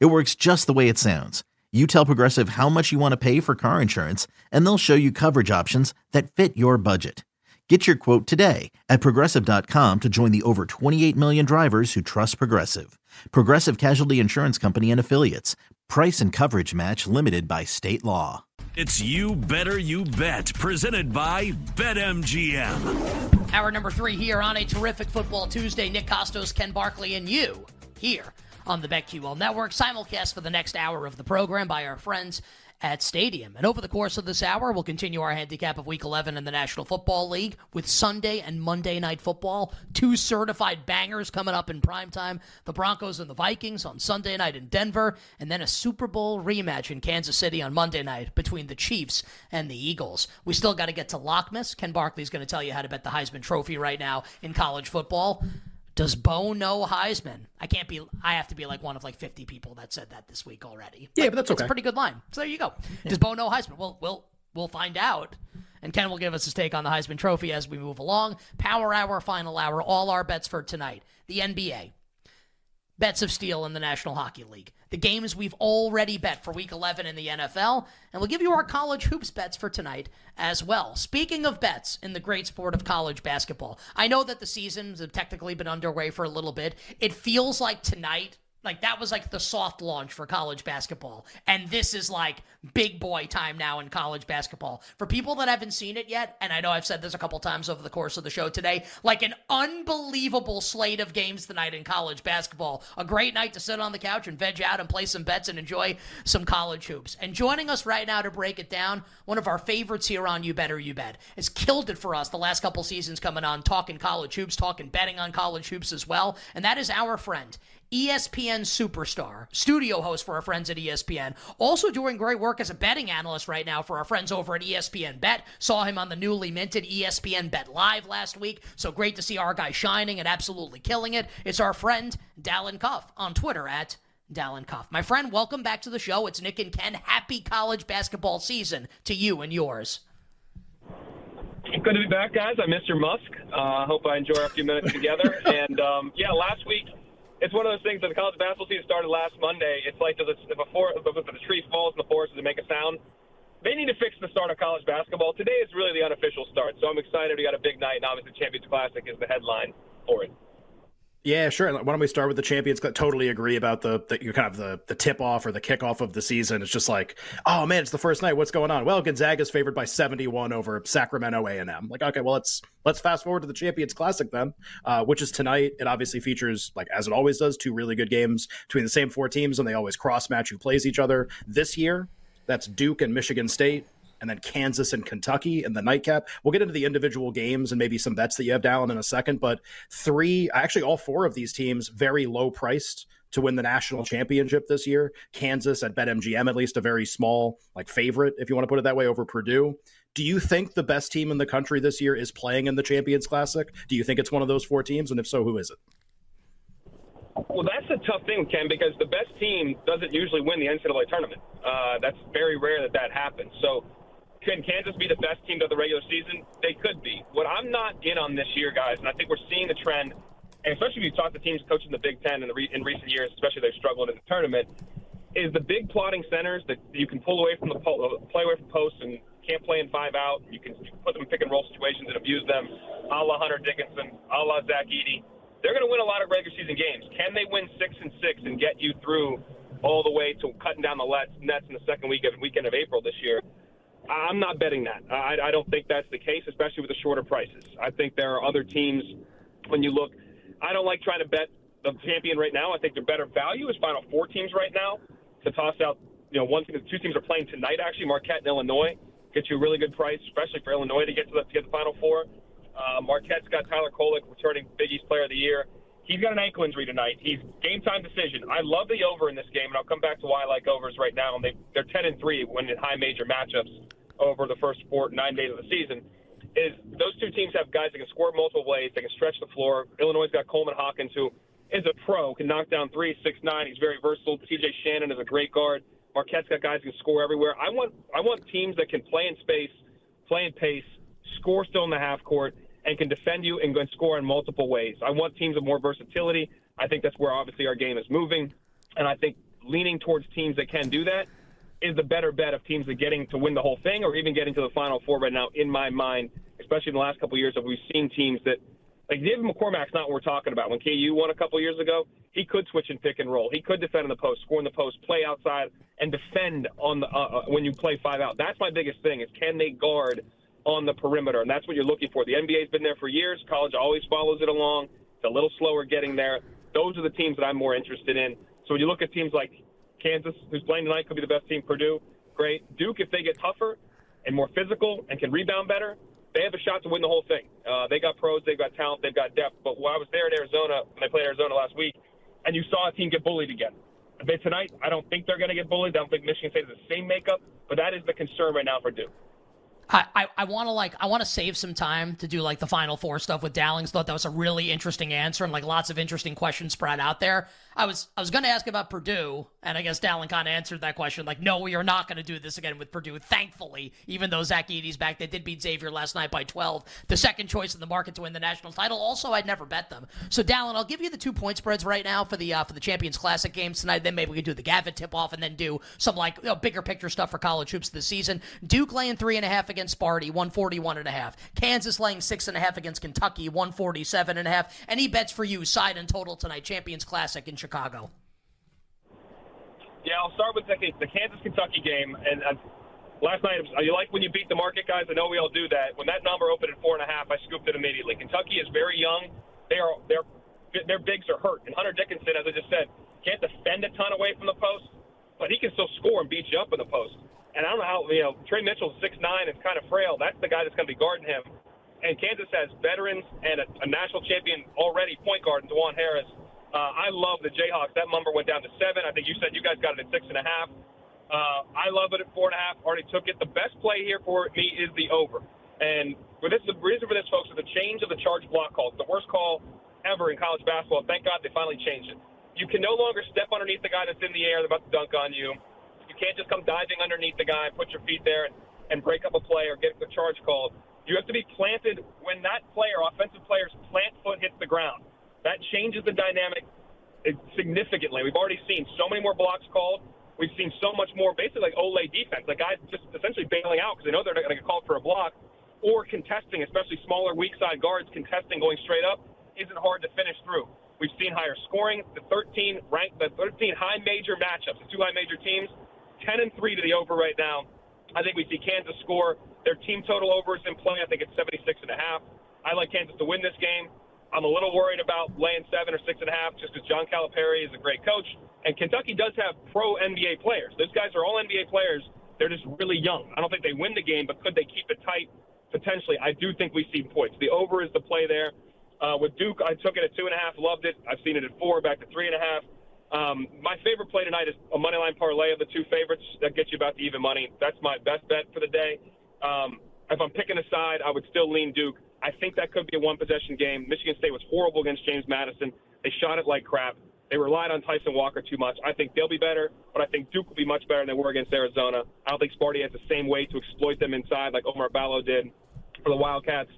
It works just the way it sounds. You tell Progressive how much you want to pay for car insurance, and they'll show you coverage options that fit your budget. Get your quote today at progressive.com to join the over 28 million drivers who trust Progressive. Progressive Casualty Insurance Company and Affiliates. Price and coverage match limited by state law. It's You Better You Bet, presented by BetMGM. Hour number three here on a terrific football Tuesday. Nick Kostos, Ken Barkley, and you here on the BetQL Network. Simulcast for the next hour of the program by our friends at Stadium. And over the course of this hour, we'll continue our handicap of Week 11 in the National Football League with Sunday and Monday Night Football. Two certified bangers coming up in prime time. The Broncos and the Vikings on Sunday night in Denver, and then a Super Bowl rematch in Kansas City on Monday night between the Chiefs and the Eagles. We still got to get to Lockmas. Ken Barkley's going to tell you how to bet the Heisman Trophy right now in college football. Does Bo know Heisman? I can't be. I have to be like one of like fifty people that said that this week already. Yeah, but that's okay. It's a pretty good line. So there you go. Does Bo know Heisman? Well, we'll we'll find out. And Ken will give us his take on the Heisman Trophy as we move along. Power hour, final hour, all our bets for tonight. The NBA, bets of steel in the National Hockey League, the games we've already bet for Week 11 in the NFL, and we'll give you our college hoops bets for tonight as well. Speaking of bets in the great sport of college basketball, I know that the seasons have technically been underway for a little bit. It feels like tonight like that was like the soft launch for college basketball. And this is like big boy time now in college basketball. For people that haven't seen it yet, and I know I've said this a couple times over the course of the show today, like an unbelievable slate of games tonight in college basketball. A great night to sit on the couch and veg out and play some bets and enjoy some college hoops. And joining us right now to break it down, one of our favorites here on You Better You Bet, has killed it for us the last couple seasons coming on, talking college hoops, talking betting on college hoops as well. And that is our friend, ESPN superstar, studio host for our friends at ESPN. Also doing great work as a betting analyst right now for our friends over at ESPN Bet. Saw him on the newly minted ESPN Bet Live last week. So great to see our guy shining and absolutely killing it. It's our friend Dalen Cuff on Twitter at Dalen Cuff. My friend, welcome back to the show. It's Nick and Ken. Happy college basketball season to you and yours. Good to be back, guys. I missed your Musk. I uh, hope I enjoy our few minutes together. and um, yeah, last week it's one of those things that the college basketball season started last Monday. It's like does it, if a for, if a tree falls in the forest, does it make a sound? They need to fix the start of college basketball. Today is really the unofficial start, so I'm excited. We got a big night, and obviously Champions Classic is the headline for it. Yeah, sure. Why don't we start with the champions? Totally agree about the, the you kind of the the tip off or the kickoff of the season. It's just like, oh man, it's the first night. What's going on? Well, Gonzaga's favored by seventy one over Sacramento A and M. Like, okay, well let's let's fast forward to the Champions Classic then, uh, which is tonight. It obviously features like as it always does, two really good games between the same four teams, and they always cross match who plays each other. This year, that's Duke and Michigan State and then Kansas and Kentucky in the nightcap. We'll get into the individual games and maybe some bets that you have down in a second, but three, actually all four of these teams very low priced to win the national championship this year. Kansas at BetMGM at least a very small like favorite if you want to put it that way over Purdue. Do you think the best team in the country this year is playing in the Champions Classic? Do you think it's one of those four teams and if so who is it? Well, that's a tough thing, Ken, because the best team doesn't usually win the NCAA tournament. Uh, that's very rare that that happens. So can Kansas be the best team of the regular season? They could be. What I'm not in on this year, guys, and I think we're seeing the trend, and especially if you talk to teams coaching the Big Ten in, the re- in recent years, especially they've struggled in the tournament, is the big plotting centers that you can pull away from the po- play away from posts and can't play in five out. You can, you can put them in pick and roll situations and abuse them, a la Hunter Dickinson, a la Zach Edey. They're going to win a lot of regular season games. Can they win six and six and get you through all the way to cutting down the nets in the second week of weekend of April this year? I'm not betting that. I, I don't think that's the case, especially with the shorter prices. I think there are other teams. When you look, I don't like trying to bet the champion right now. I think the better value is Final Four teams right now. To toss out, you know, one two teams are playing tonight. Actually, Marquette and Illinois get you a really good price, especially for Illinois to get to the, to get the Final Four. Uh, Marquette's got Tyler Kolek returning Big East Player of the Year. He's got an ankle injury tonight. He's game time decision. I love the over in this game, and I'll come back to why I like overs right now. And they they're ten and three when in high major matchups over the first four nine days of the season. Is those two teams have guys that can score multiple ways, they can stretch the floor. Illinois' got Coleman Hawkins, who is a pro, can knock down three, six, nine. He's very versatile. T.J. Shannon is a great guard. Marquette's got guys who can score everywhere. I want I want teams that can play in space, play in pace, score still in the half court, and can defend you and, and score in multiple ways. I want teams of more versatility. I think that's where obviously our game is moving, and I think leaning towards teams that can do that is the better bet of teams that getting to win the whole thing or even getting to the final four right now. In my mind, especially in the last couple of years, have we've seen teams that like David McCormack's not what we're talking about. When KU won a couple years ago, he could switch and pick and roll. He could defend in the post, score in the post, play outside, and defend on the uh, uh when you play five out. That's my biggest thing: is can they guard on the perimeter, and that's what you're looking for. The NBA's been there for years. College always follows it along. It's a little slower getting there. Those are the teams that I'm more interested in. So when you look at teams like Kansas, who's playing tonight, could be the best team. Purdue, great. Duke, if they get tougher and more physical and can rebound better, they have a shot to win the whole thing. Uh, they got pros, they've got talent, they've got depth. But when I was there at Arizona, when they played Arizona last week, and you saw a team get bullied again. But tonight, I don't think they're going to get bullied. I don't think Michigan State has the same makeup, but that is the concern right now for Duke. I, I, I want to like I want to save some time to do like the final four stuff with Dalen's. Thought that was a really interesting answer and like lots of interesting questions spread out there. I was I was going to ask about Purdue, and I guess Dalen kind of answered that question. Like, no, we are not going to do this again with Purdue. Thankfully, even though Zach Edey's back, they did beat Xavier last night by 12, the second choice in the market to win the national title. Also, I'd never bet them. So, Dalen, I'll give you the two point spreads right now for the uh, for the Champions Classic games tonight. Then maybe we could do the Gavitt tip off, and then do some like you know, bigger picture stuff for college hoops this season. Duke laying three and a half against Sparty, 141 and a half. Kansas laying six and a half against Kentucky, 147 and a half. Any bets for you, side and total tonight, Champions Classic in Chicago? Yeah, I'll start with the, the Kansas Kentucky game. And uh, last night, you like when you beat the market, guys? I know we all do that. When that number opened at four and a half, I scooped it immediately. Kentucky is very young. They are their their bigs are hurt, and Hunter Dickinson, as I just said, can't defend a ton away from the post, but he can still score and beat you up in the post. And I don't know how you know Tre Mitchell's six nine and kind of frail. That's the guy that's going to be guarding him. And Kansas has veterans and a, a national champion already point guard, Dajuan Harris uh, I love the Jayhawks. That number went down to seven. I think you said you guys got it at six and a half. Uh, I love it at four and a half. Already took it. The best play here for me is the over. And for this, the reason for this, folks, is the change of the charge block call. It's the worst call ever in college basketball. Thank God they finally changed it. You can no longer step underneath the guy that's in the air, about to dunk on you. You can't just come diving underneath the guy and put your feet there and, and break up a play or get the charge called. You have to be planted when that player, offensive player's plant foot hits the ground. That changes the dynamic uh, significantly. We've already seen so many more blocks called. We've seen so much more, basically like Ole defense, like guys just essentially bailing out because they know they're not going to get called for a block, or contesting, especially smaller weak side guards contesting going straight up isn't hard to finish through. We've seen higher scoring. The 13 rank, the 13 high major matchups, the two high major teams, 10 and three to the over right now. I think we see Kansas score. Their team total over is in play. I think it's 76 and a half. I like Kansas to win this game. I'm a little worried about laying seven or six and a half just because John Calipari is a great coach. And Kentucky does have pro NBA players. Those guys are all NBA players. They're just really young. I don't think they win the game, but could they keep it tight? Potentially. I do think we see points. The over is the play there. Uh, with Duke, I took it at two and a half, loved it. I've seen it at four, back to three and a half. Um, my favorite play tonight is a money line parlay of the two favorites. That gets you about the even money. That's my best bet for the day. Um, if I'm picking a side, I would still lean Duke. I think that could be a one possession game. Michigan State was horrible against James Madison. They shot it like crap. They relied on Tyson Walker too much. I think they'll be better, but I think Duke will be much better than they were against Arizona. I don't think Sparty has the same way to exploit them inside like Oumar Ballo did for the Wildcats.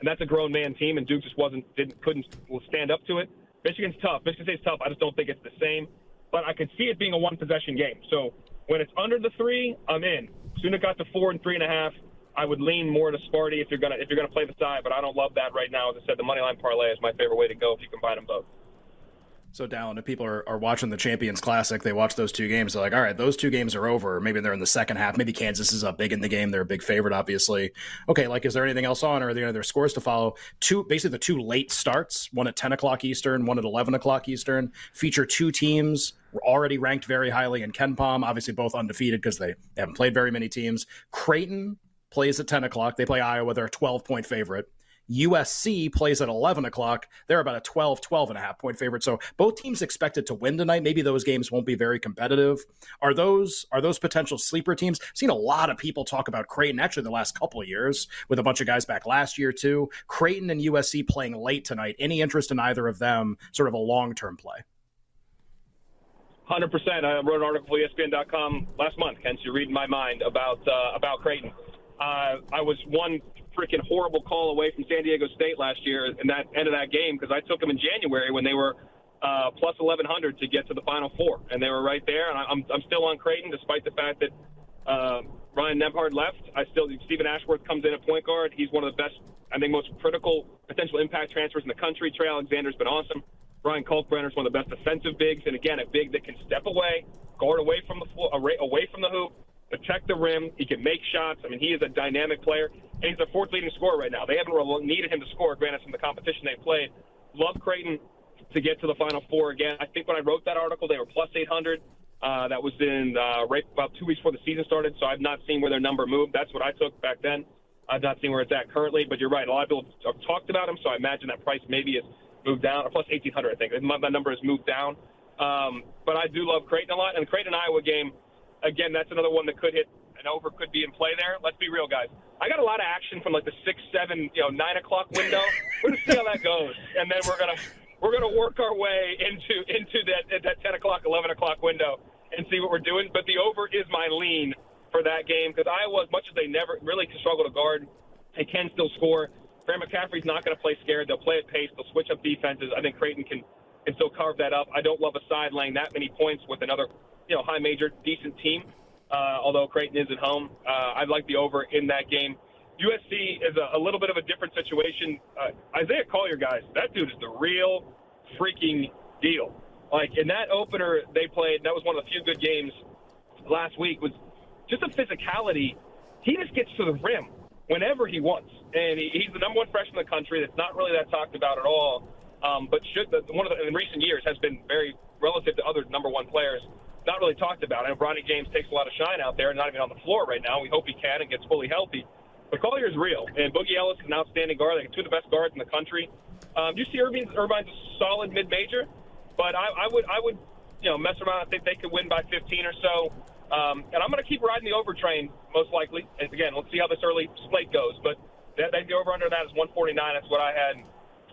And that's a grown man team, and Duke just wasn't didn't couldn't stand up to it. Michigan's tough. Michigan State's tough. I just don't think it's the same. But I could see it being a one possession game. So when it's under the three, I'm in. Soon it got to four and three and a half. I would lean more to Sparty if you're gonna if you're gonna play the side, but I don't love that right now. As I said, the money line parlay is my favorite way to go if you combine them both. So, Dalen, if people are, are watching the Champions Classic, they watch those two games. They're like, all right, those two games are over. Maybe they're in the second half. Maybe Kansas is up big in the game. They're a big favorite, obviously. Okay, like, is there anything else on, or are there other scores to follow? Two, basically, the two late starts, one at 10 o'clock Eastern, one at 11 o'clock Eastern, feature two teams already ranked very highly in KenPom, obviously both undefeated because they haven't played very many teams. Creighton plays at 10 o'clock. They play Iowa. They're a 12 point favorite. USC plays at 11 o'clock. They're about a 12, 12 and a half point favorite. So both teams expected to win tonight. Maybe those games won't be very competitive. Are those are those potential sleeper teams? I've seen a lot of people talk about Creighton actually the last couple of years with a bunch of guys back last year too. Creighton and USC playing late tonight. Any interest in either of them? Sort of a long term play. Hundred percent. I wrote an article for ESPN.com last month. Hence, you're reading my mind about uh, about Creighton. Uh, I was one freaking horrible call away from San Diego State last year in that end of that game because I took them in January when they were uh, plus 1100 to get to the Final Four, and they were right there. And I'm I'm still on Creighton despite the fact that uh, Ryan Nembhard left. I still Steven Ashworth comes in at point guard. He's one of the best, I think, most critical potential impact transfers in the country. Trey Alexander's been awesome. Ryan Kalkbrenner's one of the best defensive bigs, and again, a big that can step away, guard away from the floor, away from the hoop, protect the rim. He can make shots. I mean, he is a dynamic player, and he's the fourth leading scorer right now. They haven't really needed him to score, granted, from the competition they played. Love Creighton to get to the Final Four again. I think when I wrote that article, they were plus 800. Uh, that was in uh, right about two weeks before the season started, so I've not seen where their number moved. That's what I took back then. I've not seen where it's at currently, but you're right. A lot of people have talked about him, so I imagine that price maybe has moved down, or plus 1,800, I think. That number has moved down. Um, but I do love Creighton a lot, and Creighton Iowa game – again, that's another one that could hit an over, could be in play there. Let's be real, guys. I got a lot of action from like the six, seven, you know, nine o'clock window. we're gonna see how that goes, and then we're gonna we're gonna work our way into into that that ten o'clock, eleven o'clock window and see what we're doing. But the over is my lean for that game because Iowa, as much as they never really struggle to guard, they can still score. Fran McCaffery's not going to play scared. They'll play at pace. They'll switch up defenses. I think Creighton can can still carve that up. I don't love a side laying that many points with another you know high major decent team. Uh, although Creighton is at home, uh, I'd like the over in that game. USC is a, a little bit of a different situation. Uh, Isaiah Collier, guys, that dude is the real freaking deal. Like in that opener they played, that was one of the few good games last week. Was just a physicality. He just gets to the rim whenever he wants, and he, he's the number one freshman in the country. That's not really that talked about at all. Um, but should the, one of the in recent years has been very relative to other number one players not really talked about. I know Bronny James takes a lot of shine out there, not even on the floor right now. We hope he can and gets fully healthy. But Collier's real, and Boogie Ellis is an outstanding guard. Like two of the best guards in the country. Um, UC Irvine's, Irvine's a solid mid-major, but I, I would I would you know mess around. I think they could win by 15 or so. Um, and I'm going to keep riding the over train most likely. And again, let's see how this early slate goes. But that, that the over under that is 149. That's what I had.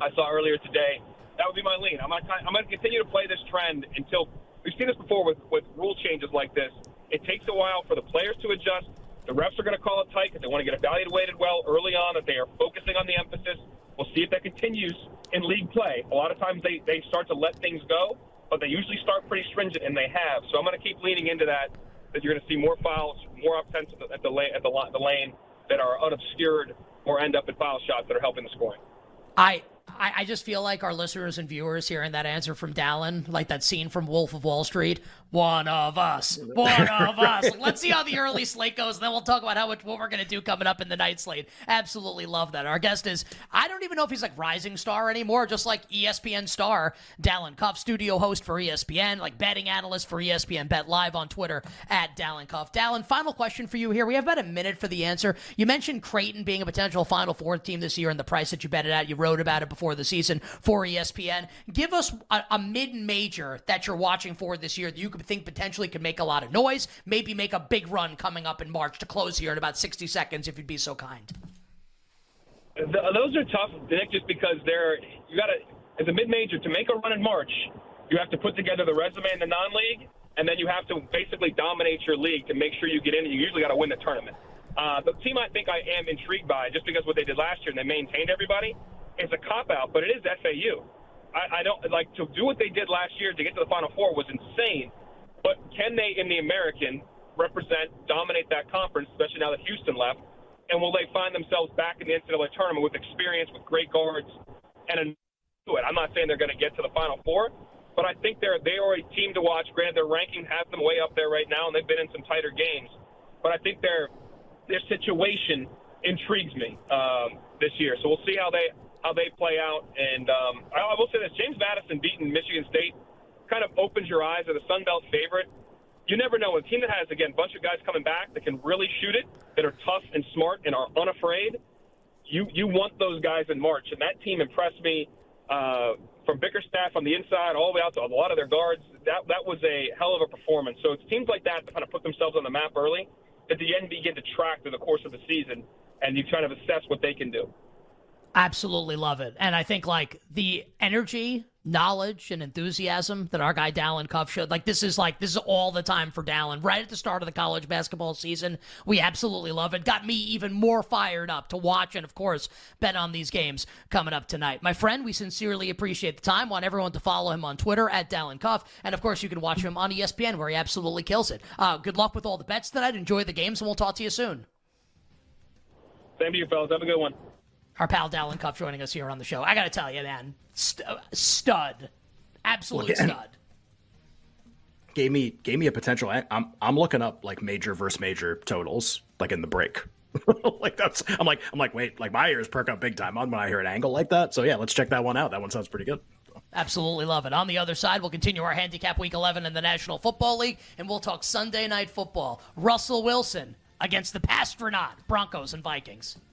I saw earlier today. That would be my lean. I'm going I'm going to continue to play this trend until We've seen this before with, with rule changes like this. It takes a while for the players to adjust. The refs are going to call it tight because they want to get evaluated well early on, that they are focusing on the emphasis. We'll see if that continues in league play. A lot of times they, they start to let things go, but they usually start pretty stringent, and they have. So I'm going to keep leaning into that, that you're going to see more fouls, more offense at the, at the, lane, at the, the lane that are unobscured or end up in foul shots that are helping the scoring. I I, I, just feel like our listeners and viewers hearing that answer from Dalen, like that scene from Wolf of Wall Street, one of us, one of us. Like, let's see how the early slate goes, and then we'll talk about how much what we're gonna do coming up in the night slate. Absolutely love that. Our guest is I don't even know if he's like rising star anymore, just like ESPN star Dalen Cuff, studio host for ESPN, like betting analyst for ESPN Bet Live on Twitter at Dalen Cuff. Dalen, final question for you here. We have about a minute for the answer. You mentioned Creighton being a potential Final Four team this year, and the price that you bet it at. You wrote about it before before the season for ESPN. Give us a, a mid major that you're watching for this year that you could think potentially could make a lot of noise, maybe make a big run coming up in March to close here in about 60 seconds, if you'd be so kind. The, those are tough, Nick, just because they're you got to as a mid major to make a run in March, you have to put together the resume in the non league, and then you have to basically dominate your league to make sure you get in. And you usually got to win the tournament. Uh, the team I think I am intrigued by, just because what they did last year and they maintained everybody, it's a cop out, but it is FAU. I, I don't like to do what they did last year to get to the Final Four was insane. But can they, in the American, represent, dominate that conference, especially now that Houston left? And will they find themselves back in the NCAA tournament with experience, with great guards, and do it? I'm not saying they're going to get to the Final Four, but I think they're they are a team to watch. Granted, their ranking has them way up there right now, and they've been in some tighter games. But I think their their situation intrigues me um, this year. So we'll see how they how they play out. And um, I, I will say this: James Madison beating Michigan State kind of opens your eyes as a Sun Belt favorite. You never know. A team that has again a bunch of guys coming back that can really shoot it, that are tough and smart and are unafraid. you you want those guys in March, and that team impressed me uh, from Bickerstaff on the inside all the way out to a lot of their guards. That that was a hell of a performance. So it's teams like that that kind of put themselves on the map early that the end begin to track through the course of the season, and you kind of assess what they can do. Absolutely love it. And I think like the energy, knowledge, and enthusiasm that our guy Dalen Cuff showed, like this is like this is all the time for Dalen. Right at the start of the college basketball season. We absolutely love it. Got me even more fired up to watch and of course bet on these games coming up tonight. My friend, we sincerely appreciate the time. Want everyone to follow him on Twitter at Dalen Cuff. And of course you can watch him on ESPN where he absolutely kills it. Uh, good luck with all the bets tonight. Enjoy the games and we'll talk to you soon. Same to you, fellas. Have a good one our pal Dalen Cuff joining us here on the show. I got to tell you, man, st- uh, stud, absolute well, stud. Gave me gave me a potential. I'm I'm looking up like major versus major totals like in the break. like that's I'm like I'm like wait like my ears perk up big time on when I hear an angle like that. So yeah, let's check that one out. That one sounds pretty good. Absolutely love it. On the other side, we'll continue our handicap week 11 in the National Football League, and we'll talk Sunday night football. Russell Wilson against the Pastronaut Broncos and Vikings.